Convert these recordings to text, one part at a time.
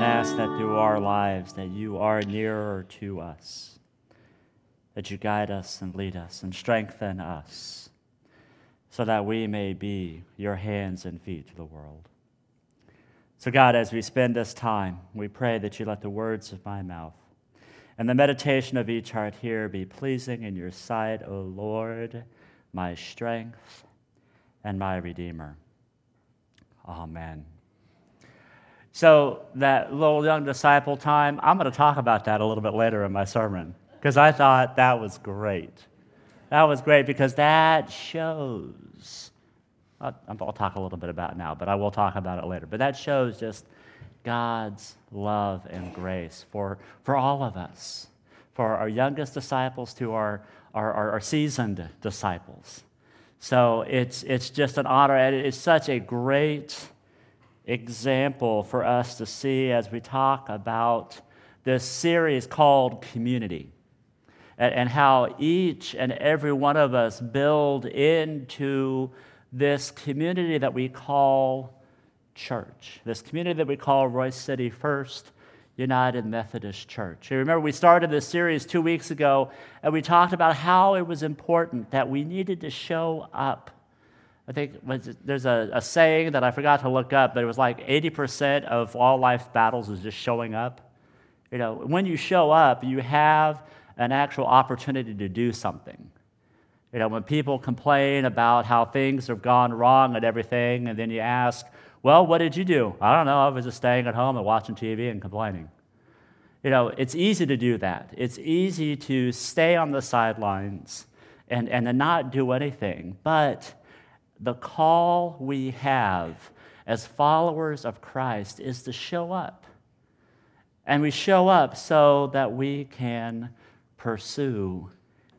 and ask that through our lives that you are nearer to us that you guide us and lead us and strengthen us so that we may be your hands and feet to the world. So, God, as we spend this time, we pray that you let the words of my mouth and the meditation of each heart here be pleasing in your sight, O Lord, my strength and my Redeemer. Amen. So, that little young disciple time, I'm going to talk about that a little bit later in my sermon because I thought that was great. That was great because that shows, I'll, talk a little bit about now, but I will talk about it later. But that shows just God's love and grace for, for all of us, for our youngest disciples to our, our, our, our seasoned disciples. So it's, it's just an honor, and it's such a great example for us to see as we talk about this series called Community and, how each and every one of us build into this community that we call church, this community that we call Royse City First United Methodist Church. You remember, we started this series two weeks ago, and we talked about how it was important that we needed to show up. I think there's a, a saying that I forgot to look up, but it was like 80% of all life battles is just showing up. You know, when you show up, you have an actual opportunity to do something. You know, when people complain about how things have gone wrong and everything, and then you ask, well, what did you do? I don't know. I was just staying at home and watching TV and complaining. You know, it's easy to do that. It's easy to stay on the sidelines and, and to not do anything. But the call we have as followers of Christ is to show up. And we show up so that we can pursue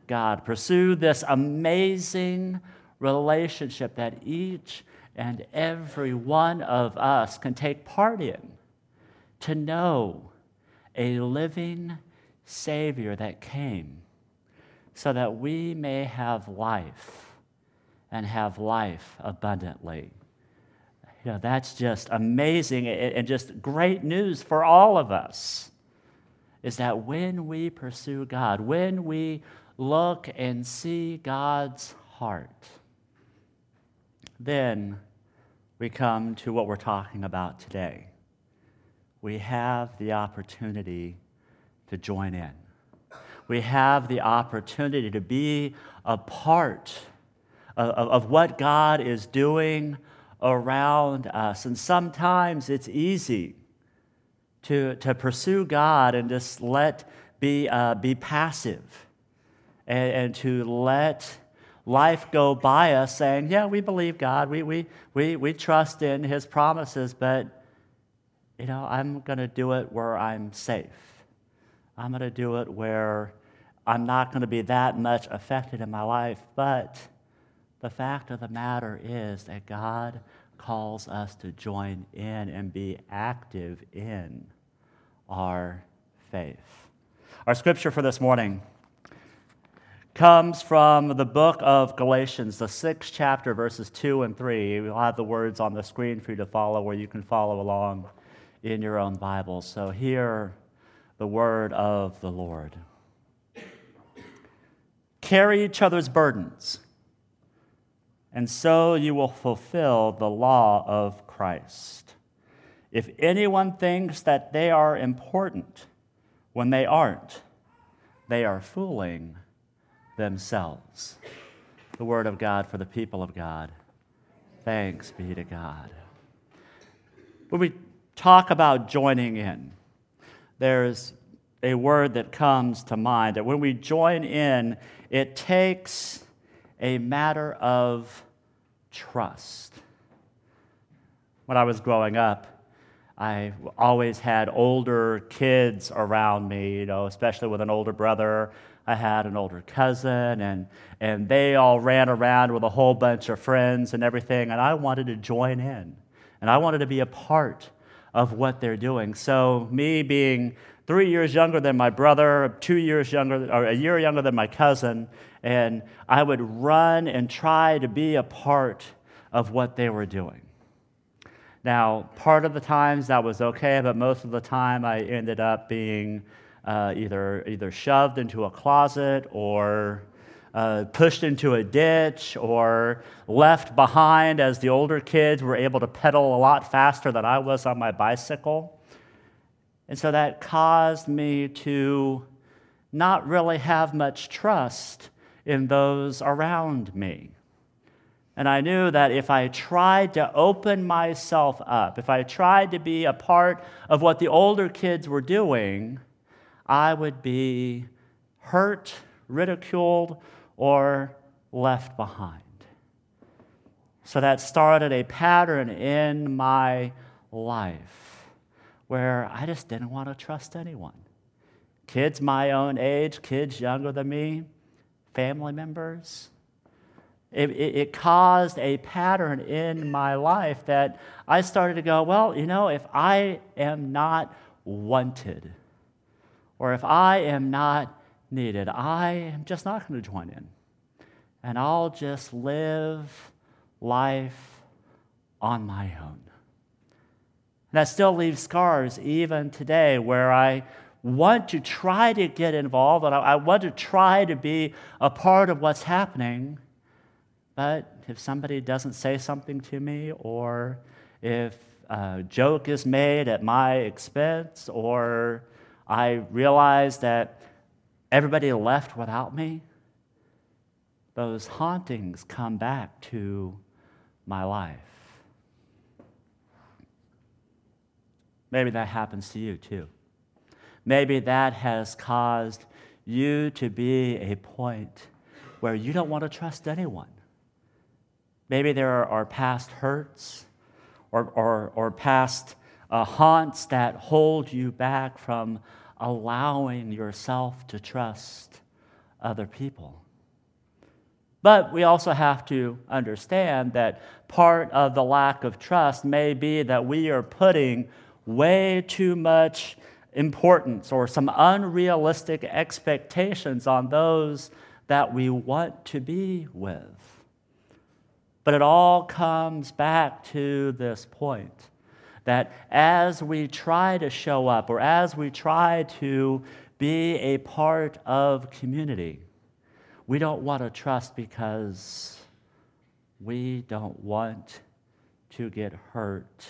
God. Pursue this amazing relationship that each and every one of us can take part in to know a living Savior that came so that we may have life and have life abundantly. You know, that's just amazing and just great news for all of us is that when we pursue God, when we look and see God's heart, then we come to what we're talking about today. We have the opportunity to join in. We have the opportunity to be a part of, of, what God is doing around us. And sometimes it's easy to, to pursue God and just let be, uh, be passive and, and to let life go by us saying, yeah, we believe God, we, we, we, we trust in his promises, but, you know, I'm going to do it where I'm safe. I'm going to do it where I'm not going to be that much affected in my life. But the fact of the matter is that God calls us to join in and be active in our faith. Our scripture for this morning comes from the book of Galatians, the sixth chapter, verses 2 and 3. We'll have the words on the screen for you to follow, where you can follow along in your own Bible. So, hear the word of the Lord. Carry each other's burdens and so you will fulfill the law of Christ. If anyone thinks that they are important when they aren't, they are fooling themselves. The word of God for the people of God. Thanks be to God. When we talk about joining in, there's a word that comes to mind that when we join in, it takes a matter of trust. When I was growing up, I always had older kids around me, you know, especially with an older brother. I had an older cousin, and, and they all ran around with a whole bunch of friends and everything, and I wanted to join in. And I wanted to be a part of what they're doing. So, me being three years younger than my brother, two years younger, or a year younger than my cousin, and I would run and try to be a part of what they were doing. Now, part of the times that was okay, but most of the time I ended up being uh, either, either shoved into a closet or uh, pushed into a ditch or left behind as the older kids were able to pedal a lot faster than I was on my bicycle. And so that caused me to not really have much trust in those around me. And I knew that if I tried to open myself up, if I tried to be a part of what the older kids were doing, I would be hurt, ridiculed, or left behind. So that started a pattern in my life where I just didn't want to trust anyone. Kids my own age, kids younger than me, family members. It, it, it, caused a pattern in my life that I started to go, well, you know, if I am not wanted, or if I am not needed, I am just not going to join in. And I'll just live life on my own. And that still leaves scars even today where I want to try to get involved and I want to try to be a part of what's happening. But if somebody doesn't say something to me, or if a joke is made at my expense, or I realize that everybody left without me, those hauntings come back to my life. Maybe that happens to you too. Maybe that has caused you to be a point where you don't want to trust anyone. Maybe there are past hurts or, or, or past uh, haunts that hold you back from allowing yourself to trust other people. But we also have to understand that part of the lack of trust may be that we are putting way too much importance or some unrealistic expectations on those that we want to be with. But it all comes back to this point that as we try to show up or as we try to be a part of community, we don't want to trust because we don't want to get hurt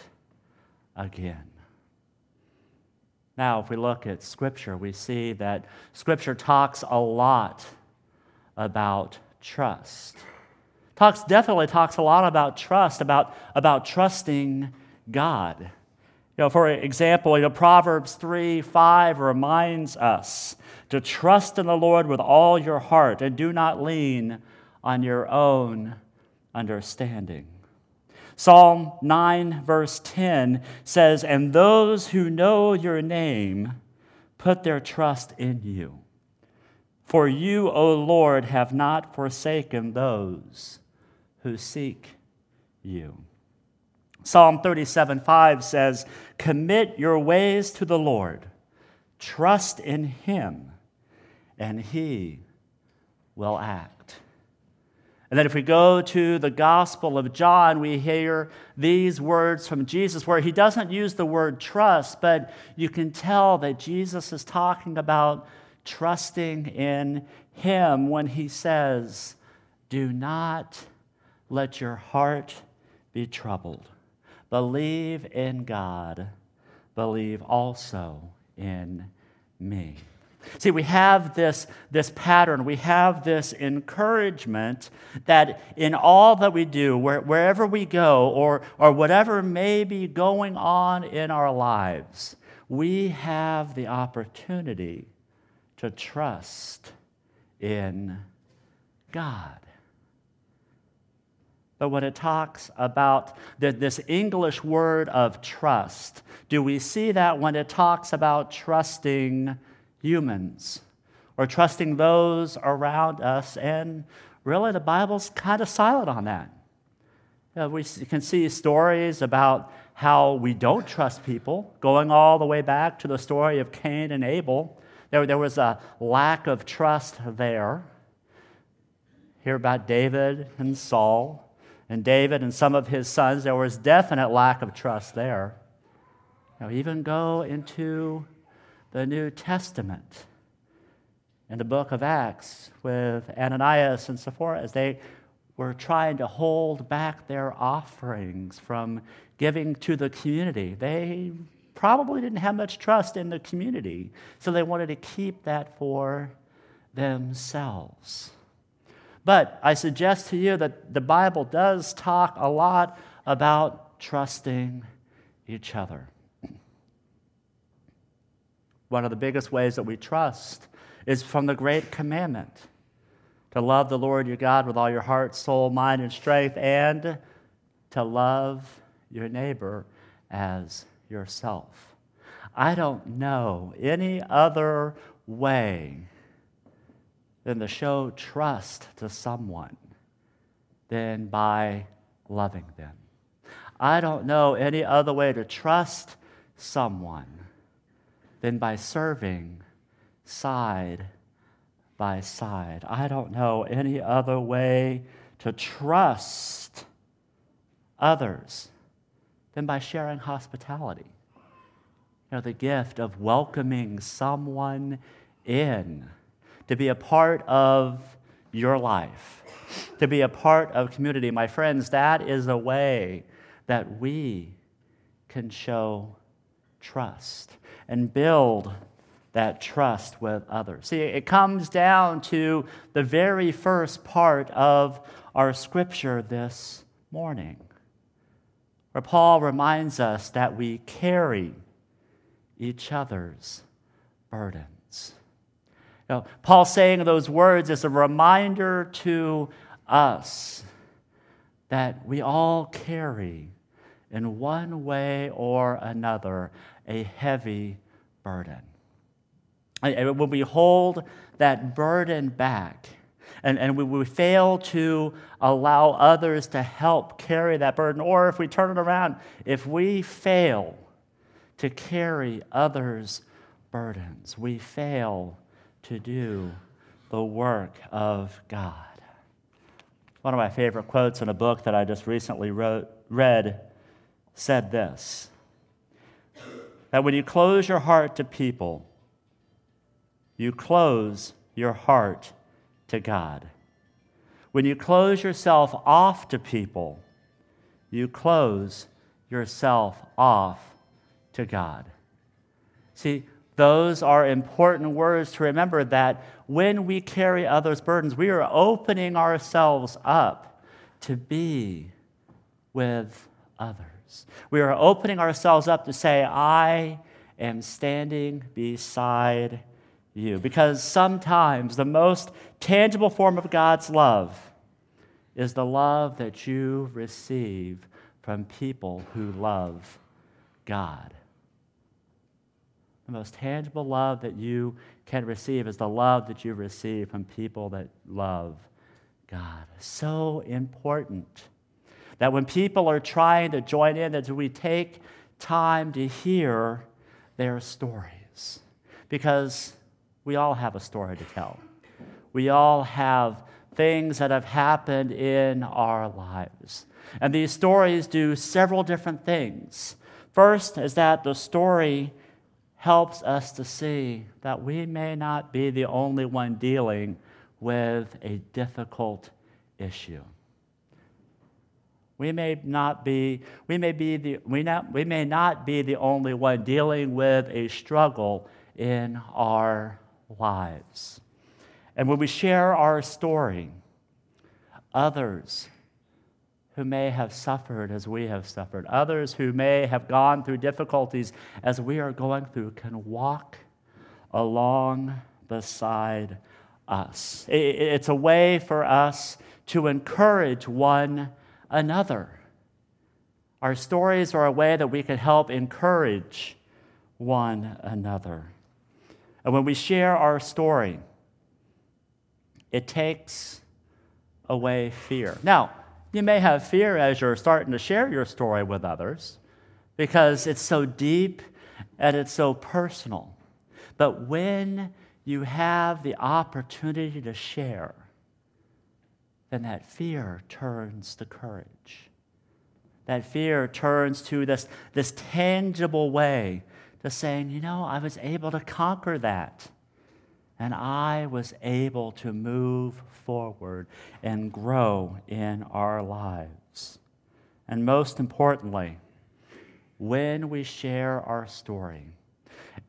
again. Now, if we look at Scripture, we see that Scripture talks a lot about trust. Talks definitely talks a lot about trust, about, about trusting God. You know, for example, you know, Proverbs 3 5 reminds us to trust in the Lord with all your heart and do not lean on your own understanding. Psalm 9, verse 10 says, And those who know your name put their trust in you. For you, O Lord, have not forsaken those who seek you. Psalm 37, 5 says, Commit your ways to the Lord, trust in him, and he will act. And then, if we go to the Gospel of John, we hear these words from Jesus where he doesn't use the word trust, but you can tell that Jesus is talking about trusting in him when he says, Do not let your heart be troubled. Believe in God, believe also in me. See, we have this, this pattern, we have this encouragement that in all that we do, where, wherever we go, or, or whatever may be going on in our lives, we have the opportunity to trust in God. But when it talks about the, this English word of trust, do we see that when it talks about trusting humans or trusting those around us? And really, the Bible's kind of silent on that. You know, we can see stories about how we don't trust people, going all the way back to the story of Cain and Abel. There, there was a lack of trust there. Hear about David and Saul and David and some of his sons, there was definite lack of trust there. Now, even go into the New Testament in the book of Acts with Ananias and Sapphira as they were trying to hold back their offerings from giving to the community. They probably didn't have much trust in the community, so they wanted to keep that for themselves. But I suggest to you that the Bible does talk a lot about trusting each other. One of the biggest ways that we trust is from the great commandment to love the Lord your God with all your heart, soul, mind, and strength, and to love your neighbor as yourself. I don't know any other way than to show trust to someone than by loving them. I don't know any other way to trust someone than by serving side by side. I don't know any other way to trust others than by sharing hospitality. You know, the gift of welcoming someone in to be a part of your life, to be a part of community. My friends, that is a way that we can show trust and build that trust with others. See, it comes down to the very first part of our scripture this morning, where Paul reminds us that we carry each other's burden. Now, Paul saying those words is a reminder to us that we all carry, in one way or another, a heavy burden. And when we hold that burden back, and, and we, we fail to allow others to help carry that burden, or if we turn it around, if we fail to carry others' burdens, we fail to do the work of God. One of my favorite quotes in a book that I just recently wrote, read said this that when you close your heart to people, you close your heart to God. When you close yourself off to people, you close yourself off to God. See, those are important words to remember that when we carry others' burdens, we are opening ourselves up to be with others. We are opening ourselves up to say, I am standing beside you. Because sometimes the most tangible form of God's love is the love that you receive from people who love God. The most tangible love that you can receive is the love that you receive from people that love God. So important that when people are trying to join in, that we take time to hear their stories. Because we all have a story to tell. We all have things that have happened in our lives. And these stories do several different things. First is that the story helps us to see that we may not be the only one dealing with a difficult issue. We may not be, we may be the, we, not, we may not be the only one dealing with a struggle in our lives. And when we share our story, others who may have suffered as we have suffered, others who may have gone through difficulties as we are going through, can walk along beside us. It's a way for us to encourage one another. Our stories are a way that we can help encourage one another. And when we share our story, it takes away fear. Now, you may have fear as you're starting to share your story with others because it's so deep and it's so personal. But when you have the opportunity to share, then that fear turns to courage. That fear turns to this, this tangible way to saying, you know, I was able to conquer that. And I was able to move forward and grow in our lives. And most importantly, when we share our story,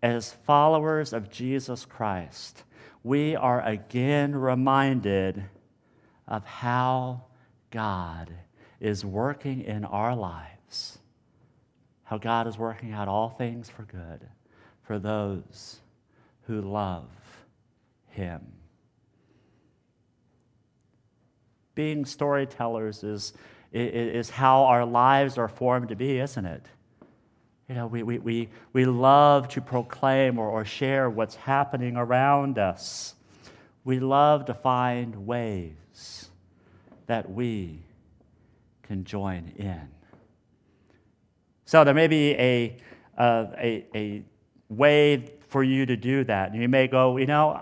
as followers of Jesus Christ, we are again reminded of how God is working in our lives, how God is working out all things for good for those who love Him. Being storytellers is, is how our lives are formed to be, isn't it? You know, we, we, we, we love to proclaim or, or share what's happening around us. We love to find ways that we can join in. So there may be a, a, a way for you to do that. You may go, you know,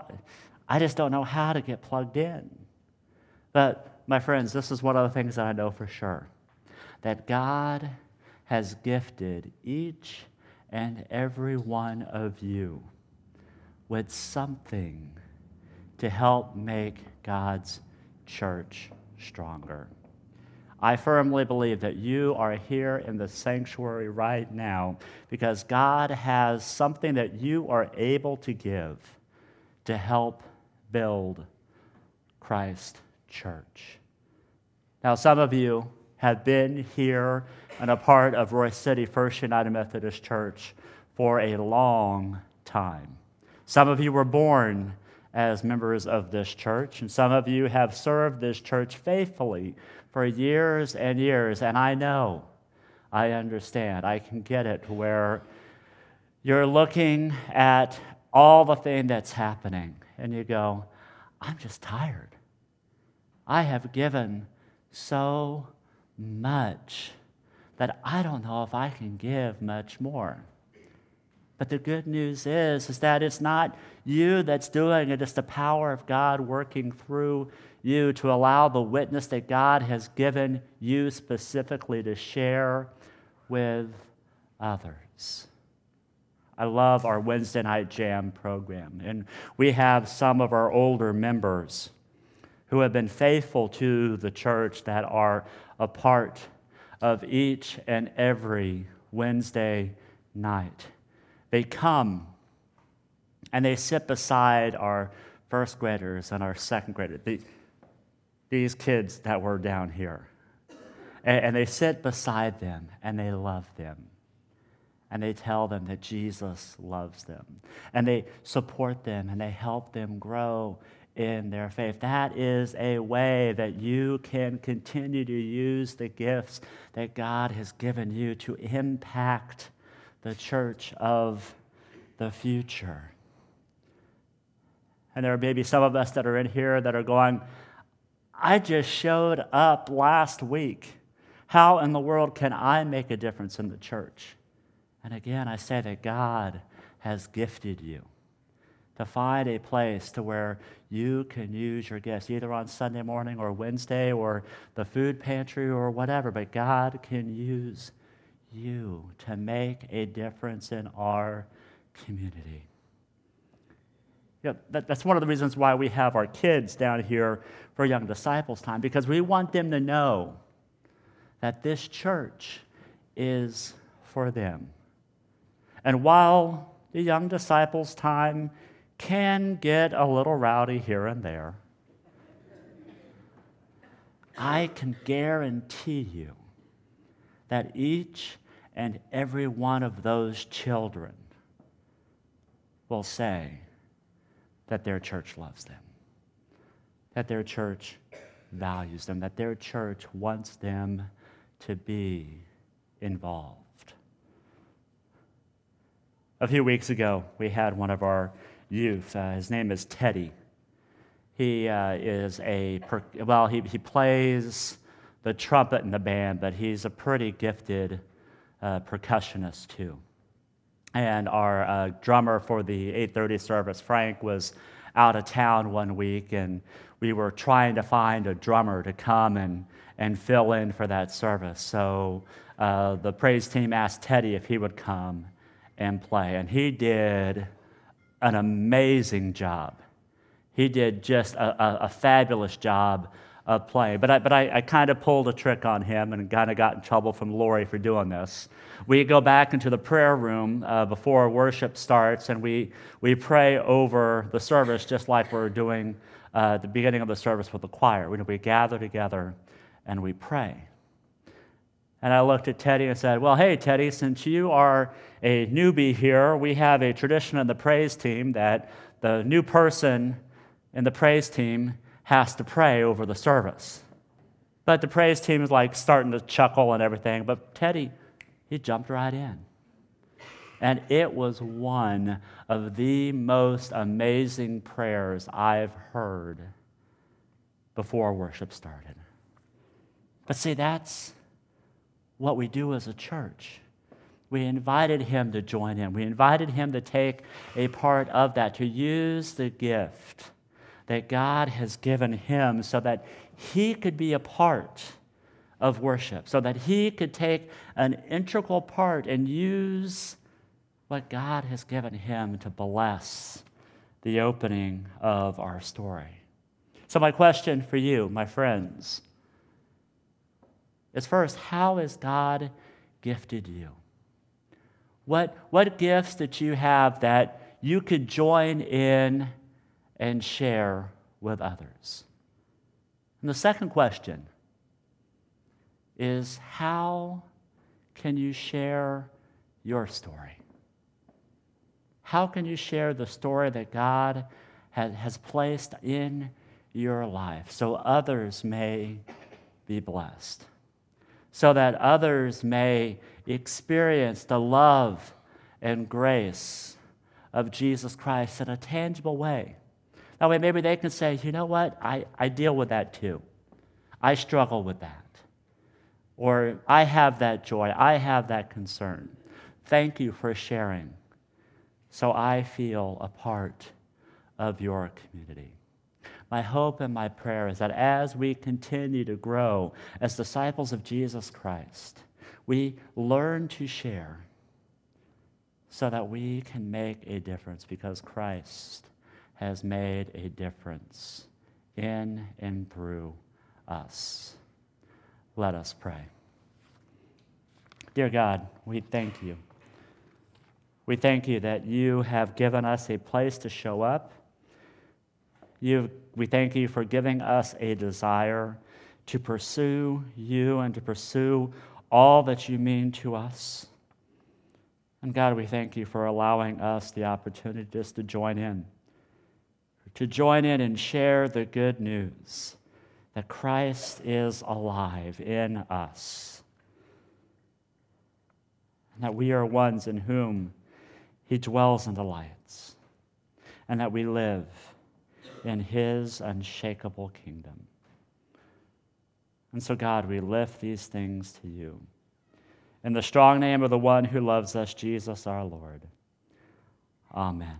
I just don't know how to get plugged in. But, my friends, this is one of the things that I know for sure that God has gifted each and every one of you with something to help make God's church stronger. I firmly believe that you are here in the sanctuary right now because God has something that you are able to give to help build Christ Church. Now, some of you have been here and a part of Royse City First United Methodist Church for a long time. Some of you were born as members of this church, and some of you have served this church faithfully for years and years. And I know, I understand, I can get it where you're looking at all the thing that's happening, and you go, I'm just tired. I have given so much that I don't know if I can give much more. But the good news is, is that it's not you that's doing it, it's the power of God working through you to allow the witness that God has given you specifically to share with others. I love our Wednesday night jam program, and we have some of our older members who have been faithful to the church that are a part of each and every Wednesday night. They come and they sit beside our first graders and our second graders, the, these kids that were down here. And they sit beside them and they love them. And they tell them that Jesus loves them. And they support them and they help them grow in their faith. That is a way that you can continue to use the gifts that God has given you to impact the church of the future. And there may be some of us that are in here that are going, I just showed up last week. How in the world can I make a difference in the church? And again, I say that God has gifted you to find a place to where you can use your gifts, either on Sunday morning or Wednesday or the food pantry or whatever, but God can use you to make a difference in our community. You know, that, that's one of the reasons why we have our kids down here for Young Disciples Time, because we want them to know that this church is for them. And while the Young Disciples Time can get a little rowdy here and there, I can guarantee you that each and every one of those children will say that their church loves them, that their church values them, that their church wants them to be involved. A few weeks ago, we had one of our youth. Uh, his name is Teddy. He uh, is a, well, he, he plays the trumpet in the band, but he's a pretty gifted uh, percussionist too. And our uh, drummer for the 8:30 service, Frank, was out of town one week, and we were trying to find a drummer to come and, and fill in for that service. So uh, the praise team asked Teddy if he would come and play, and he did an amazing job. He did just a, a, a fabulous job of playing. But I, but I, I kind of pulled a trick on him and kind of got in trouble from Lori for doing this. We go back into the prayer room uh, before worship starts and we, we pray over the service just like we're doing uh, the beginning of the service with the choir. We, we gather together and we pray. And I looked at Teddy and said, Well, hey, Teddy, since you are a newbie here, we have a tradition in the praise team that the new person in the praise team has to pray over the service. But the praise team is like starting to chuckle and everything. But Teddy, he jumped right in. And it was one of the most amazing prayers I've heard before worship started. But see, that's what we do as a church. We invited him to join in. We invited him to take a part of that, to use the gift that God has given him so that he could be a part of worship, so that he could take an integral part and use what God has given him to bless the opening of our story. So, my question for you, my friends, is first, how has God gifted you? What, what gifts that you have that you could join in and share with others? And the second question is how can you share your story? How can you share the story that God has, placed in your life so others may be blessed? So that others may experience the love and grace of Jesus Christ in a tangible way that way, maybe they can say, you know what? I, I deal with that too. I struggle with that. Or I have that joy. I have that concern. Thank you for sharing. So I feel a part of your community. My hope and my prayer is that as we continue to grow as disciples of Jesus Christ, we learn to share so that we can make a difference because Christ has made a difference in and through us. Let us pray. Dear God, we thank you. We thank you that you have given us a place to show up. You, we thank you for giving us a desire to pursue you and to pursue all that you mean to us. And God, we thank you for allowing us the opportunity just to join in to join in and share the good news that Christ is alive in us, and that we are ones in whom he dwells and delights, and that we live in his unshakable kingdom. And so, God, we lift these things to you. In the strong name of the one who loves us, Jesus our Lord. Amen.